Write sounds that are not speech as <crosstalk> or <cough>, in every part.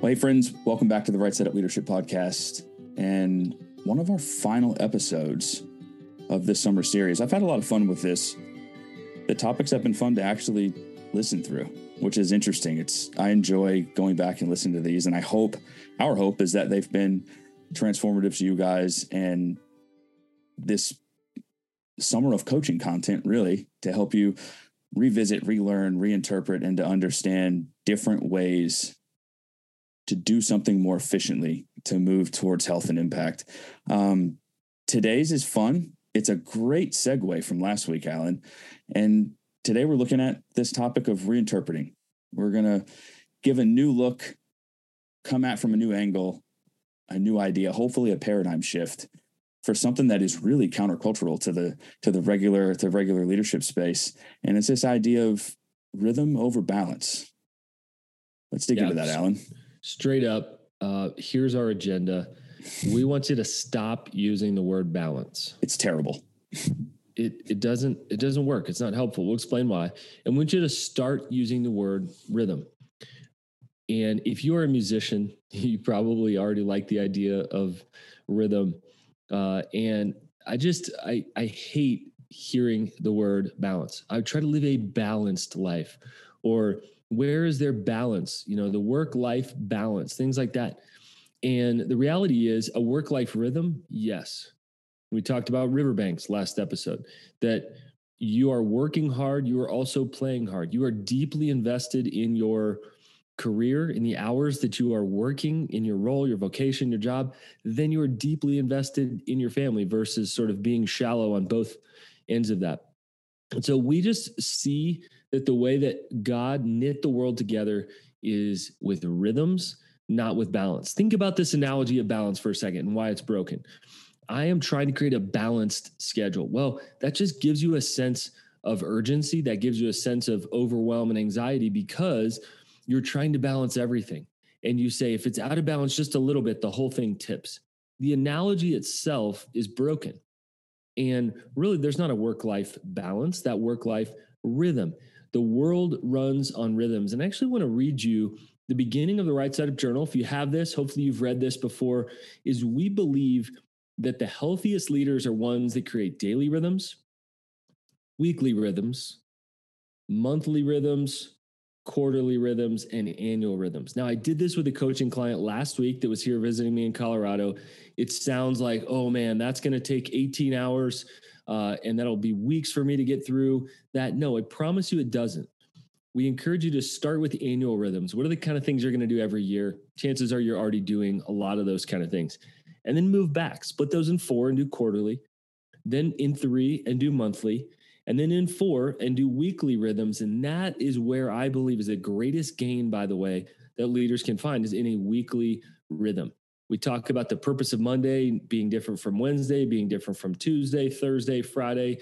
Well, hey, friends, welcome back to the Right Side Up Leadership Podcast and one of our final episodes of this summer series. I've had a lot of fun with this. The topics have been fun to actually listen through, which is interesting. It's I enjoy going back and listening to these, and I hope our hope is that they've been transformative to you guys and this summer of coaching content really to help you revisit, relearn, reinterpret, and to understand different ways to do something more efficiently to move towards health and impact. Um, today's is fun. It's a great segue from last week, Alan. And today we're looking at this topic of reinterpreting. We're going to give a new look, come at from a new angle, a new idea, hopefully a paradigm shift for something that is really countercultural to the to the regular to regular leadership space. And it's this idea of rhythm over balance. Let's dig yeah, into that, Alan straight up, uh, here's our agenda. We want you to stop using the word balance. It's terrible. It it doesn't it doesn't work. It's not helpful. We'll explain why. And we want you to start using the word rhythm. And if you are a musician, <laughs> you probably already like the idea of rhythm. Uh, and I just I I hate hearing the word balance. I try to live a balanced life, or where is their balance? You know the work life balance things like that. And the reality is a work life rhythm yes. We talked about riverbanks last episode that you are working hard you are also playing hard. You are deeply invested in your career in the hours that you are working in your role your vocation your job then you are deeply invested in your family versus sort of being shallow on both ends of that and so we just see that the way that God knit the world together is with rhythms, not with balance. Think about this analogy of balance for a second and why it's broken. I am trying to create a balanced schedule. Well, that just gives you a sense of urgency, that gives you a sense of overwhelm and anxiety because you're trying to balance everything. And you say, if it's out of balance just a little bit, the whole thing tips. The analogy itself is broken. And really, there's not a work life balance, that work life rhythm. The world runs on rhythms. And I actually want to read you the beginning of the right side up journal. If you have this, hopefully you've read this before, is we believe that the healthiest leaders are ones that create daily rhythms, weekly rhythms, monthly rhythms, quarterly rhythms, and annual rhythms. Now, I did this with a coaching client last week that was here visiting me in Colorado. It sounds like, oh man, that's going to take 18 hours uh, and that'll be weeks for me to get through that. No, I promise you it doesn't. We encourage you to start with annual rhythms. What are the kind of things you're going to do every year? Chances are you're already doing a lot of those kind of things. And then move back, split those in four and do quarterly, then in three and do monthly, and then in four and do weekly rhythms. And that is where I believe is the greatest gain, by the way, that leaders can find is in a weekly rhythm. We talk about the purpose of Monday being different from Wednesday, being different from Tuesday, Thursday, Friday,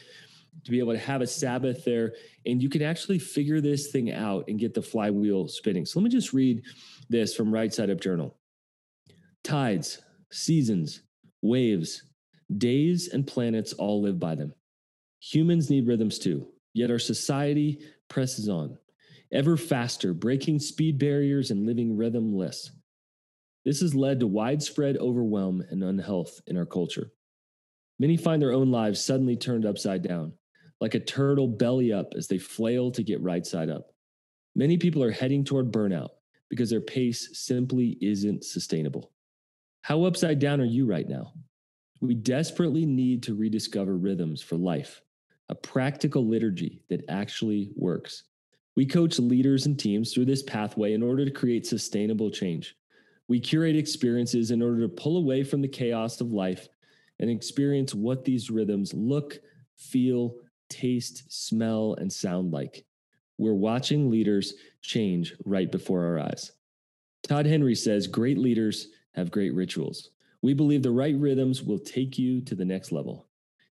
to be able to have a Sabbath there. And you can actually figure this thing out and get the flywheel spinning. So let me just read this from Right Side Up Journal Tides, seasons, waves, days, and planets all live by them. Humans need rhythms too, yet our society presses on, ever faster, breaking speed barriers and living rhythmless. This has led to widespread overwhelm and unhealth in our culture. Many find their own lives suddenly turned upside down, like a turtle belly up as they flail to get right side up. Many people are heading toward burnout because their pace simply isn't sustainable. How upside down are you right now? We desperately need to rediscover rhythms for life, a practical liturgy that actually works. We coach leaders and teams through this pathway in order to create sustainable change. We curate experiences in order to pull away from the chaos of life and experience what these rhythms look, feel, taste, smell, and sound like. We're watching leaders change right before our eyes. Todd Henry says great leaders have great rituals. We believe the right rhythms will take you to the next level.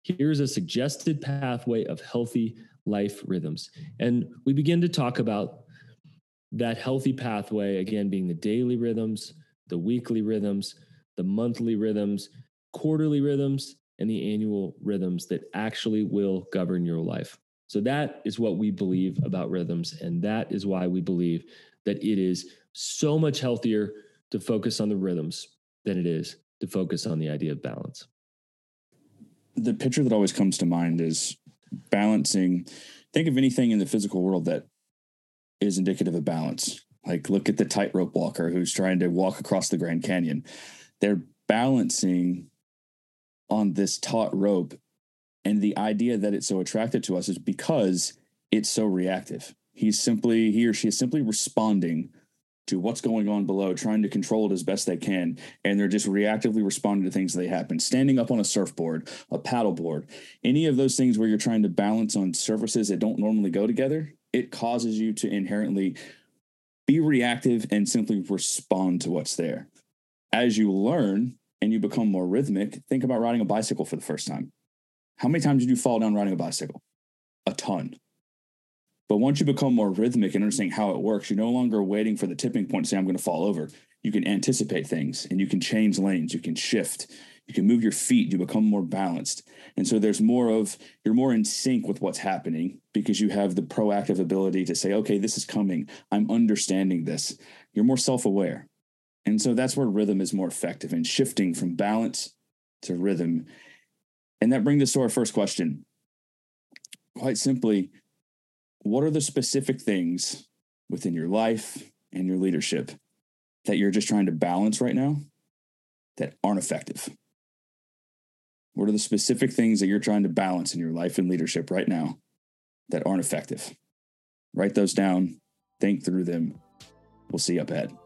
Here's a suggested pathway of healthy life rhythms. And we begin to talk about that healthy pathway, again, being the daily rhythms, the weekly rhythms, the monthly rhythms, quarterly rhythms, and the annual rhythms that actually will govern your life. So that is what we believe about rhythms. And that is why we believe that it is so much healthier to focus on the rhythms than it is to focus on the idea of balance. The picture that always comes to mind is balancing. Think of anything in the physical world that is indicative of balance. Like look at the tightrope walker who's trying to walk across the Grand Canyon. They're balancing on this taut rope. And the idea that it's so attractive to us is because it's so reactive. He's simply, he or she is simply responding to what's going on below, trying to control it as best they can. And they're just reactively responding to things that happen. Standing up on a surfboard, a paddleboard, any of those things where you're trying to balance on surfaces that don't normally go together, it causes you to inherently be reactive and simply respond to what's there. As you learn and you become more rhythmic, think about riding a bicycle for the first time. How many times did you fall down riding a bicycle? A ton. But once you become more rhythmic and understanding how it works, you're no longer waiting for the tipping point to say, I'm going to fall over. You can anticipate things and you can change lanes, you can shift, you can move your feet, you become more balanced. And so there's more of, you're more in sync with what's happening because you have the proactive ability to say, okay, this is coming. I'm understanding this. You're more self aware. And so that's where rhythm is more effective and shifting from balance to rhythm. And that brings us to our first question. Quite simply, what are the specific things within your life and your leadership that you're just trying to balance right now that aren't effective? What are the specific things that you're trying to balance in your life and leadership right now that aren't effective? Write those down, think through them. We'll see you up ahead.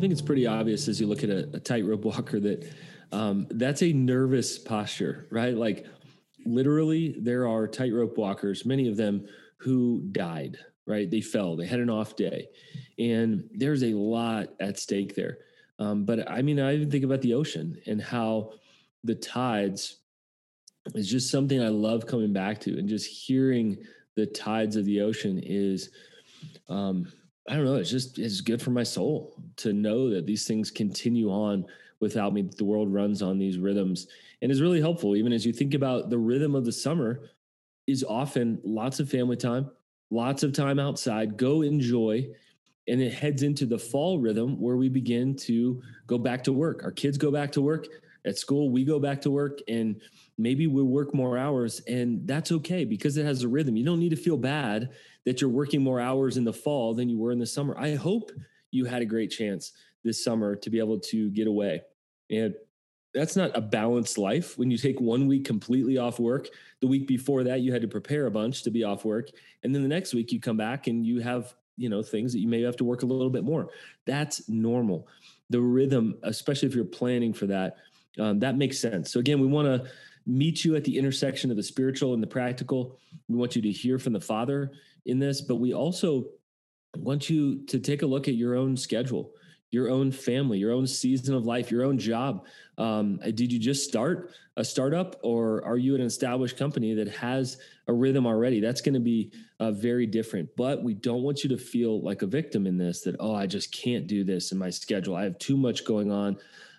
I think it's pretty obvious as you look at a, a tightrope walker that um, that's a nervous posture, right? Like literally, there are tightrope walkers, many of them who died, right? They fell, they had an off day, and there's a lot at stake there. Um, but I mean, I even think about the ocean and how the tides is just something I love coming back to, and just hearing the tides of the ocean is um, I don't know. It's just it's good for my soul to know that these things continue on without me. The world runs on these rhythms, and is really helpful. Even as you think about the rhythm of the summer, is often lots of family time, lots of time outside. Go enjoy, and it heads into the fall rhythm where we begin to go back to work. Our kids go back to work at school. We go back to work, and maybe we work more hours, and that's okay because it has a rhythm. You don't need to feel bad that you're working more hours in the fall than you were in the summer. I hope you had a great chance this summer to be able to get away. And that's not a balanced life when you take one week completely off work. The week before that, you had to prepare a bunch to be off work. And then the next week, you come back and you have, you know, things that you may have to work a little bit more. That's normal. The rhythm, especially if you're planning for that, um, that makes sense. So, again, we want to meet you at the intersection of the spiritual and the practical. We want you to hear from the Father in this, but we also want you to take a look at your own schedule, your own family, your own season of life, your own job. Um, did you just start a startup or are you an established company that has a rhythm already? That's going to be uh, very different. But we don't want you to feel like a victim in this that, oh, I just can't do this in my schedule. I have too much going on.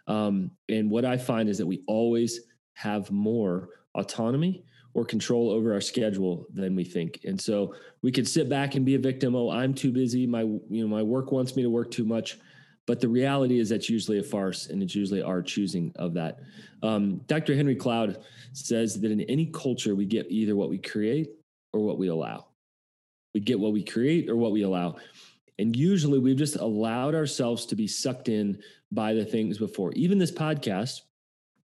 Um, and what I find is that we always have more autonomy or control over our schedule than we think. And so we could sit back and be a victim. Oh, I'm too busy. My you know my work wants me to work too much. But the reality is that's usually a farce, and it's usually our choosing of that. Um, Dr. Henry Cloud says that in any culture, we get either what we create or what we allow. We get what we create or what we allow. And usually we've just allowed ourselves to be sucked in by the things before. Even this podcast,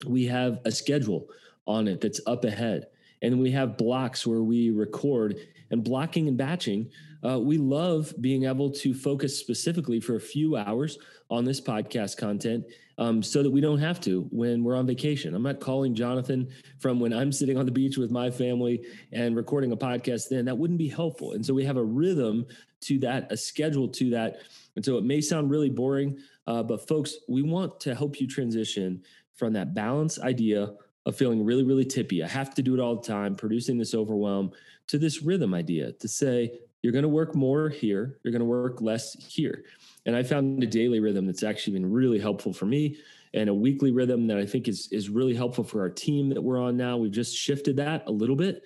we have a schedule on it that's up ahead. And we have blocks where we record. And blocking and batching uh, we love being able to focus specifically for a few hours on this podcast content um, so that we don't have to when we're on vacation. I'm not calling jonathan from when i'm sitting on the beach with my family and recording a podcast then. That wouldn't be helpful. And so we have a rhythm to that a schedule to that. And so it may sound really boring uh, but folks we want to help you transition from that balance idea of feeling really, really tippy. I have to do it all the time, producing this overwhelm, to this rhythm idea to say, you're going to work more here, you're going to work less here. And I found a daily rhythm that's actually been really helpful for me and a weekly rhythm that I think is, is really helpful for our team that we're on now. We've just shifted that a little bit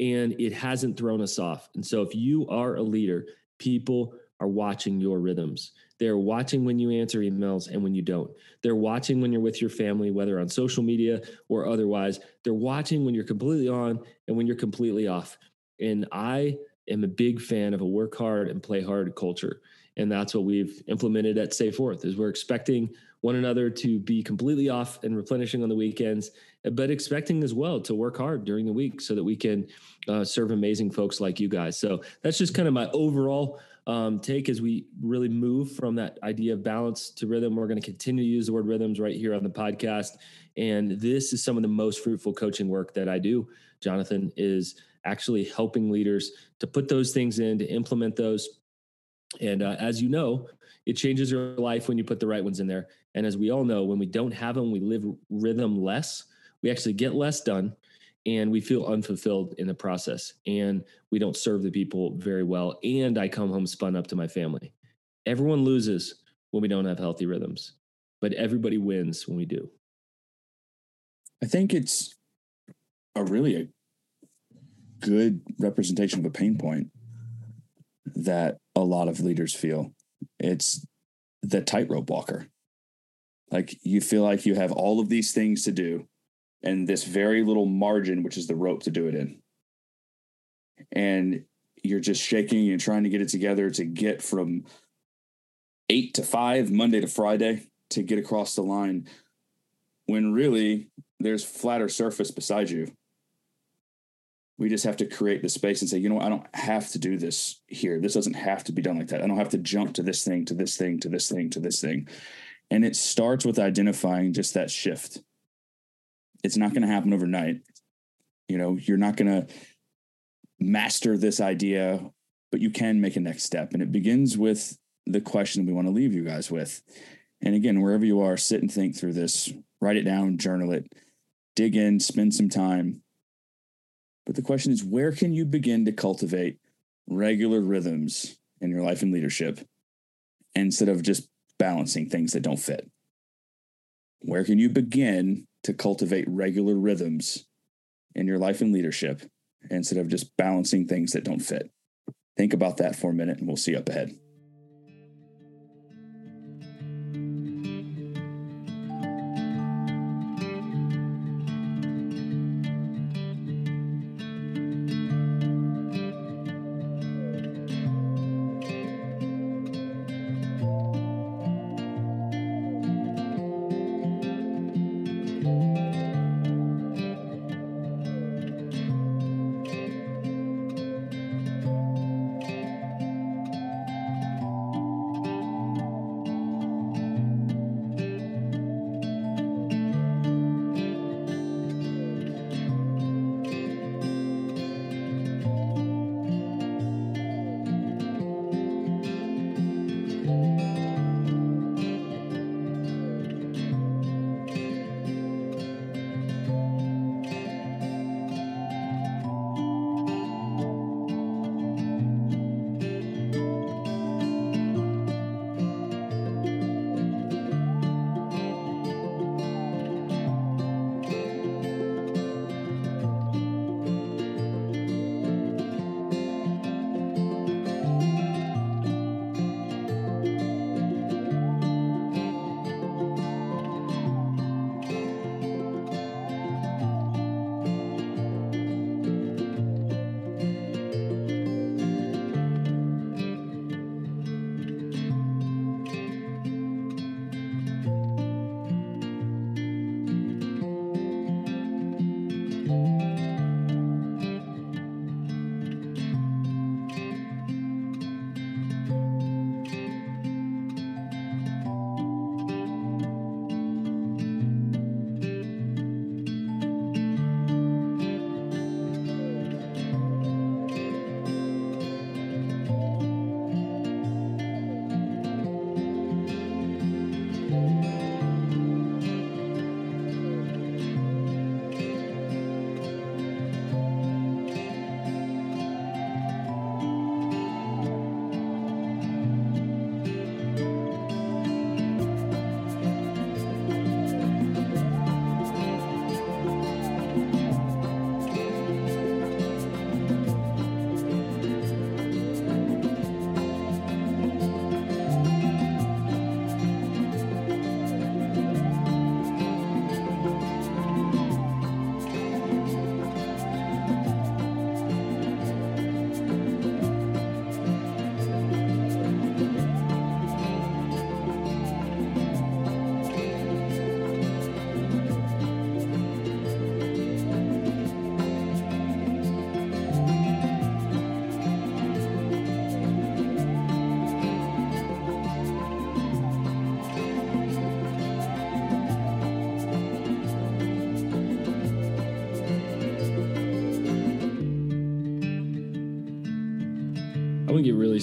and it hasn't thrown us off. And so if you are a leader, people are watching your rhythms. They're watching when you answer emails and when you don't. They're watching when you're with your family, whether on social media or otherwise. They're watching when you're completely on and when you're completely off. And I am a big fan of a work hard and play hard culture. And that's what we've implemented at Stay Forth is we're expecting one another to be completely off and replenishing on the weekends, but expecting as well to work hard during the week so that we can uh, serve amazing folks like you guys. So that's just kind of my overall um, take as we really move from that idea of balance to rhythm. We're going to continue to use the word rhythms right here on the podcast. And this is some of the most fruitful coaching work that I do, Jonathan, is actually helping leaders to put those things in, to implement those. And uh, as you know, it changes your life when you put the right ones in there. And as we all know, when we don't have them, we live rhythm less. We actually get less done and we feel unfulfilled in the process and we don't serve the people very well and i come home spun up to my family. Everyone loses when we don't have healthy rhythms but everybody wins when we do. I think it's a really a good representation of a pain point that a lot of leaders feel. It's the tightrope walker. Like you feel like you have all of these things to do and this very little margin, which is the rope to do it in. And you're just shaking and trying to get it together to get from eight to five, Monday to Friday, to get across the line when really there's flatter surface beside you. We just have to create the space and say, you know what, I don't have to do this here. This doesn't have to be done like that. I don't have to jump to this thing, to this thing, to this thing, to this thing. And it starts with identifying just that shift it's not going to happen overnight. You know, you're not going to master this idea, but you can make a next step. And it begins with the question we want to leave you guys with. And again, wherever you are, sit and think through this, write it down, journal it, dig in, spend some time. But the question is, where can you begin to cultivate regular rhythms in your life and leadership instead of just balancing things that don't fit? Where can you begin to cultivate regular rhythms in your life and leadership instead of just balancing things that don't fit? Think about that for a minute and we'll see up ahead.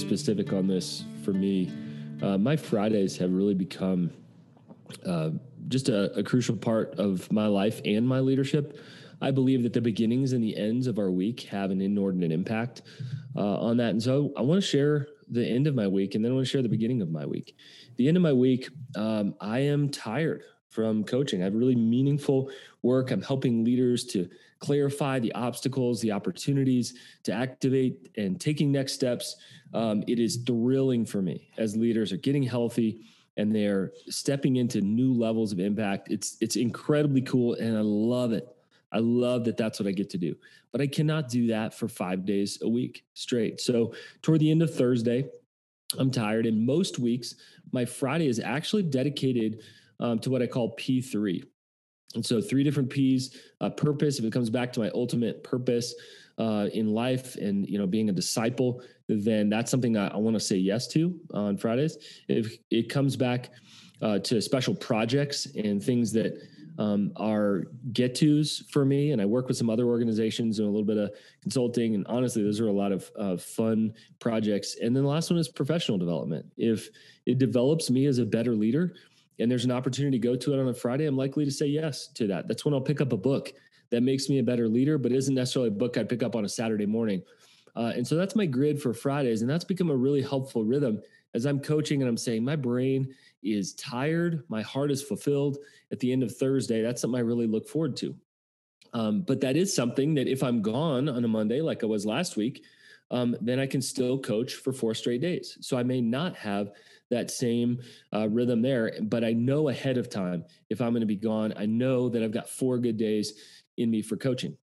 Specific on this for me. Uh, my Fridays have really become uh, just a, a, crucial part of my life and my leadership. I believe that the beginnings and the ends of our week have an inordinate impact uh, on that. And so I want to share the end of my week and then I want to share the beginning of my week. The end of my week, um, I am tired from coaching. I have really meaningful work. I'm helping leaders to clarify the obstacles, the opportunities to activate and taking next steps. Um, it is thrilling for me as leaders are getting healthy and they're stepping into new levels of impact. It's it's incredibly cool, and I love it. I love that that's what I get to do. But I cannot do that for five days a week straight. So toward the end of Thursday, I'm tired, and most weeks my Friday is actually dedicated um, to what I call P3. And so, three different P's uh, purpose, if it comes back to my ultimate purpose uh, in life and, you know, being a disciple, then that's something that I want to say yes to on Fridays. If it comes back uh, to special projects and things that um, are get tos for me, and I work with some other organizations and a little bit of consulting. And honestly, those are a lot of uh, fun projects. And then the last one is professional development. If it develops me as a better leader, and there's an opportunity to go to it on a Friday, I'm likely to say yes to that. That's when I'll pick up a book that makes me a better leader, but isn't necessarily a book I'd pick up on a Saturday morning. Uh, and so that's my grid for Fridays. And that's become a really helpful rhythm as I'm coaching and I'm saying my brain is tired, my heart is fulfilled at the end of Thursday. That's something I really look forward to. Um, but that is something that if I'm gone on a Monday, like I was last week, um, then I can still coach for four straight days. So I may not have that same uh, rhythm there, but I know ahead of time if I'm going to be gone, I know that I've got four good days in me for coaching.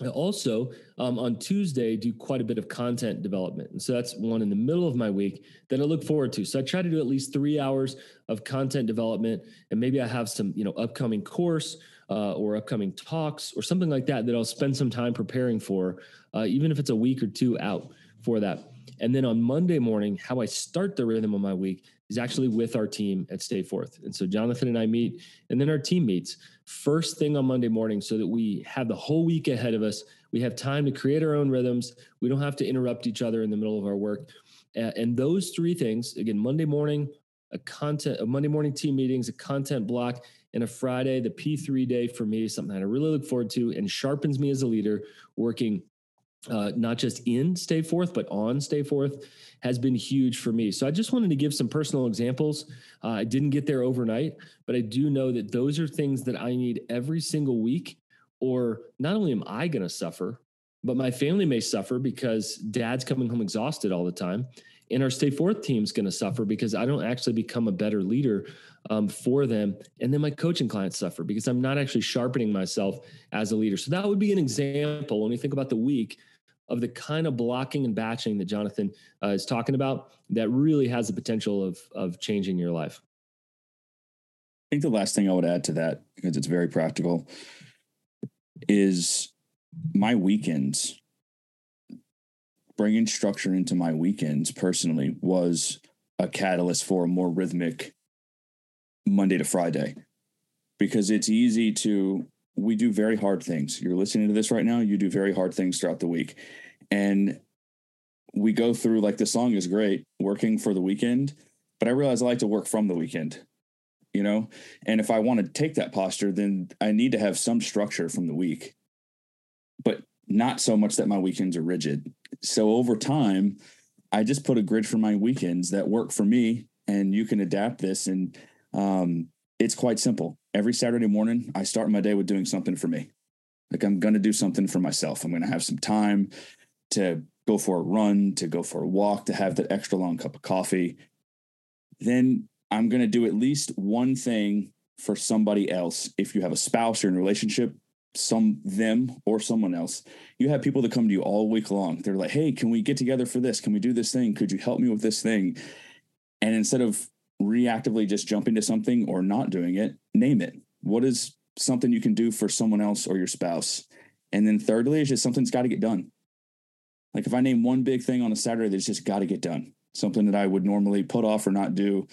I also um, on Tuesday do quite a bit of content development, and so that's one in the middle of my week that I look forward to. So I try to do at least three hours of content development, and maybe I have some you know upcoming course uh, or upcoming talks or something like that that I'll spend some time preparing for, uh, even if it's a week or two out for that. And then on Monday morning, how I start the rhythm of my week is actually with our team at Stay Forth. And so Jonathan and I meet, and then our team meets first thing on Monday morning so that we have the whole week ahead of us. We have time to create our own rhythms. We don't have to interrupt each other in the middle of our work. And those three things, again, Monday morning, a content, a Monday morning team meetings, a content block, and a Friday, the P3 day for me, something that I really look forward to and sharpens me as a leader, working uh, not just in Stay Forth, but on Stay Forth has been huge for me. So I just wanted to give some personal examples. Uh, I didn't get there overnight, but I do know that those are things that I need every single week. Or not only am I going to suffer, but my family may suffer because dad's coming home exhausted all the time. And our Stay Forth team's going to suffer because I don't actually become a better leader um, for them. And then my coaching clients suffer because I'm not actually sharpening myself as a leader. So that would be an example when we think about the week of the kind of blocking and batching that Jonathan uh, is talking about that really has the potential of, of changing your life. I think the last thing I would add to that, because it's very practical, is my weekends. Bringing structure into my weekends personally was a catalyst for a more rhythmic Monday to Friday because it's easy to we do very hard things. You're listening to this right now, you do very hard things throughout the week. And we go through like the song is great, working for the weekend, but I realize I like to work from the weekend, you know? And if I want to take that posture, then I need to have some structure from the week, but not so much that my weekends are rigid. So over time, I just put a grid for my weekends that work for me, and you can adapt this. And um, it's quite simple. Every Saturday morning, I start my day with doing something for me. Like I'm going to do something for myself. I'm going to have some time to go for a run, to go for a walk, to have that extra long cup of coffee. Then I'm going to do at least one thing for somebody else. If you have a spouse or in a relationship, some them or someone else, you have people that come to you all week long. They're like, "Hey, can we get together for this? Can we do this thing? Could you help me with this thing?" And instead of reactively just jumping to something or not doing it, name it. What is something you can do for someone else or your spouse? And then thirdly, it's just something's got to get done. Like if I name one big thing on a Saturday that's just got to get done, something that I would normally put off or not do,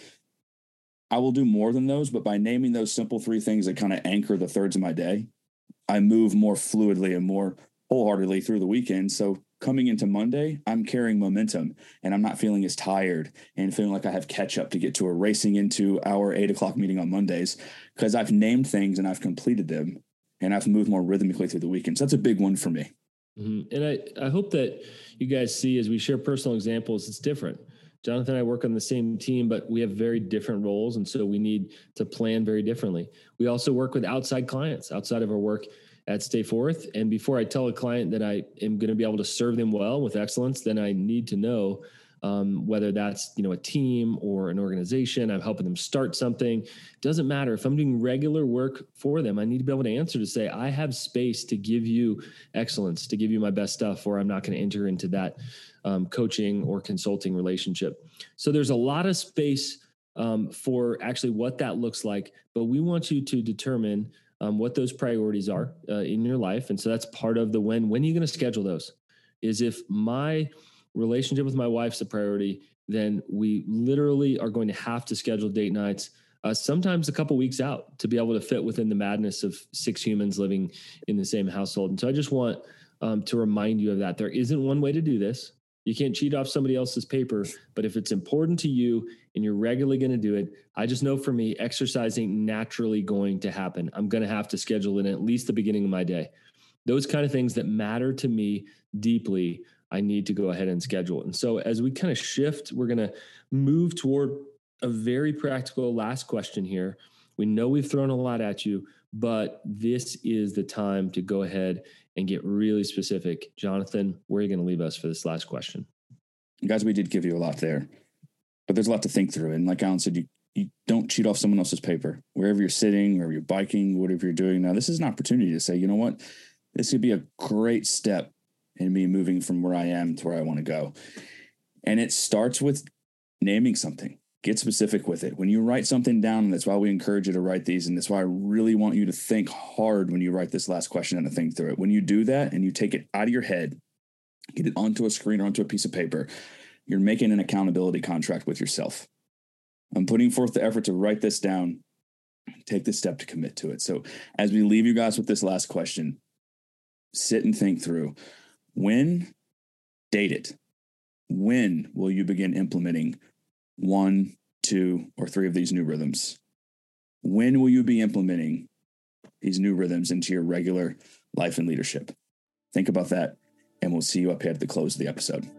I will do more than those. But by naming those simple three things that kind of anchor the thirds of my day, I move more fluidly and more wholeheartedly through the weekend. So coming into Monday, I'm carrying momentum and I'm not feeling as tired and feeling like I have catch up to get to or racing into our eight o'clock meeting on Mondays because I've named things and I've completed them and I've moved more rhythmically through the weekend. So that's a big one for me. Mm-hmm. And I, I hope that you guys see as we share personal examples, it's different. Jonathan and I work on the same team, but we have very different roles. And so we need to plan very differently. We also work with outside clients outside of our work at Stay Forth. And before I tell a client that I am going to be able to serve them well with excellence, then I need to know um, whether that's you know a team or an organization. I'm helping them start something. Doesn't matter if I'm doing regular work for them. I need to be able to answer to say I have space to give you excellence, to give you my best stuff, or I'm not going to enter into that um, coaching or consulting relationship. So there's a lot of space um, for actually what that looks like. But we want you to determine um, what those priorities are uh, in your life. And so that's part of the when. When are you going to schedule those? Is if my relationship with my wife's a priority, then we literally are going to have to schedule date nights. Uh, sometimes a couple weeks out to be able to fit within the madness of six humans living in the same household. And so I just want um, to remind you of that. There isn't one way to do this. You can't cheat off somebody else's paper, but if it's important to you and you're regularly going to do it, I just know for me, exercising naturally going to happen. I'm going to have to schedule it in at least the beginning of my day. Those kind of things that matter to me deeply, I need to go ahead and schedule. And so as we kind of shift, we're going to move toward a very practical last question here. We know we've thrown a lot at you, but this is the time to go ahead and get really specific. Jonathan, where are you going to leave us for this last question? Guys, we did give you a lot there, but there's a lot to think through. And like Alan said, you, you don't cheat off someone else's paper. Wherever you're sitting, wherever you're biking, whatever you're doing now, this is an opportunity to say, you know what? This could be a great step in me moving from where I am to where I want to go. And it starts with naming something. Get specific with it. When you write something down, and that's why we encourage you to write these, and that's why I really want you to think hard when you write this last question and to think through it. When you do that and you take it out of your head, get it onto a screen or onto a piece of paper, you're making an accountability contract with yourself. I'm putting forth the effort to write this down, take the step to commit to it. So, as we leave you guys with this last question, sit and think through when, date it. When will you begin implementing one, two, or three of these new rhythms? When will you be implementing these new rhythms into your regular life and leadership? Think about that, and we'll see you up here at the close of the episode.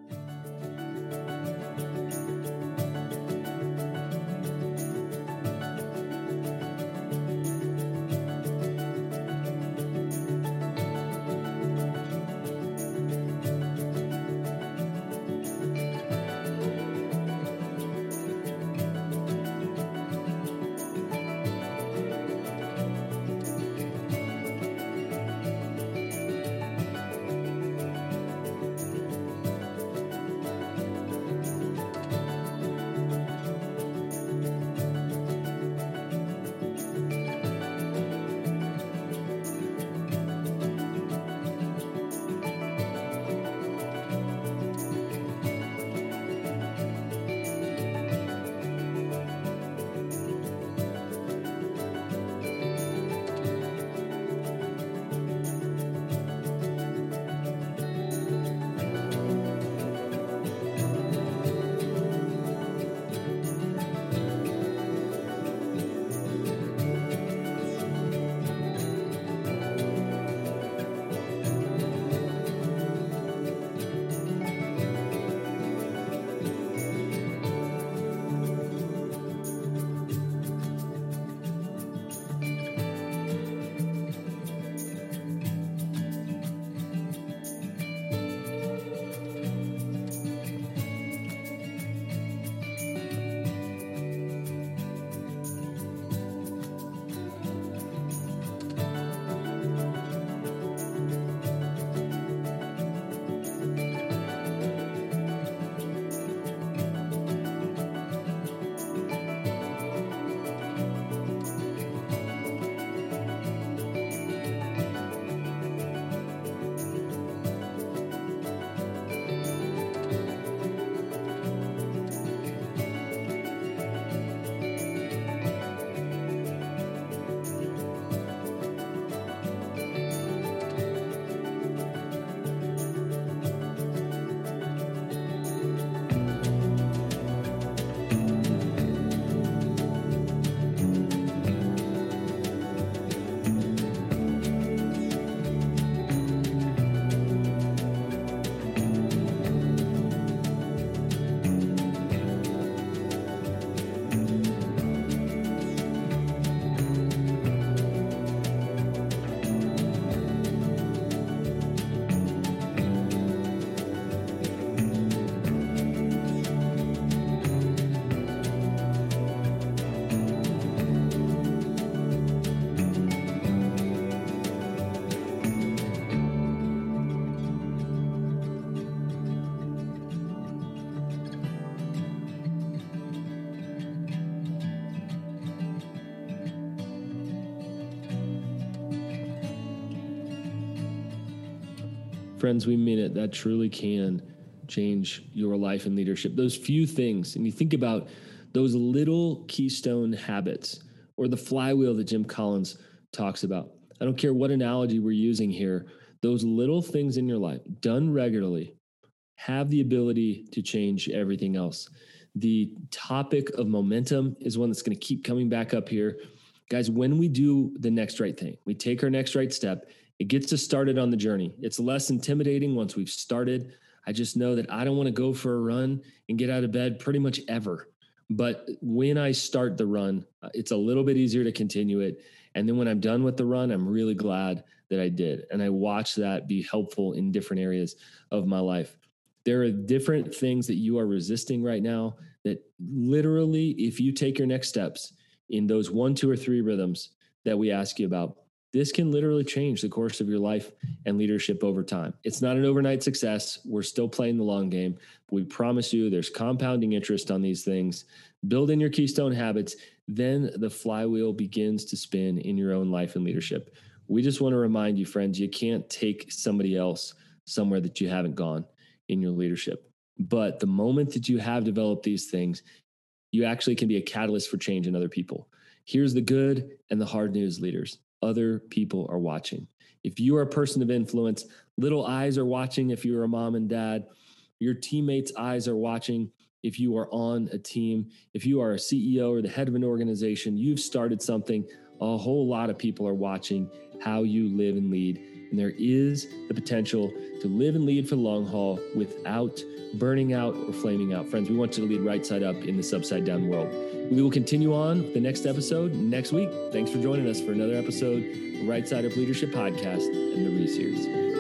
Friends, we mean it. That truly can change your life and leadership. Those few things, and you think about those little keystone habits or the flywheel that Jim Collins talks about. I don't care what analogy we're using here, those little things in your life done regularly have the ability to change everything else. The topic of momentum is one that's going to keep coming back up here. Guys, when we do the next right thing, we take our next right step, it gets us started on the journey. It's less intimidating once we've started. I just know that I don't want to go for a run and get out of bed pretty much ever. But when I start the run, uh, it's a little bit easier to continue it. And then when I'm done with the run, I'm really glad that I did. And I watch that be helpful in different areas of my life. There are different things that you are resisting right now that literally, if you take your next steps in those one, two, or three rhythms that we ask you about, this can literally change the course of your life and leadership over time. It's not an overnight success. We're still playing the long game. we promise you there's compounding interest on these things. Build in your keystone habits, then the flywheel begins to spin in your own life and leadership. We just want to remind you, friends, you can't take somebody else somewhere that you haven't gone in your leadership. But the moment that you have developed these things, you actually can be a catalyst for change in other people. Here's the good and the hard news, leaders other people are watching. If you are a person of influence, little eyes are watching if you're a mom and dad. Your teammates' eyes are watching if you are on a team. If you are a CEO or the head of an organization, you've started something. A whole lot of people are watching how you live and lead. And there is the potential to live and lead for the long haul without burning out or flaming out. Friends, we want you to lead right side up in this upside down world. We will continue on with the next episode next week. Thanks for joining us for another episode, Right Side Up Leadership Podcast and the Re Series.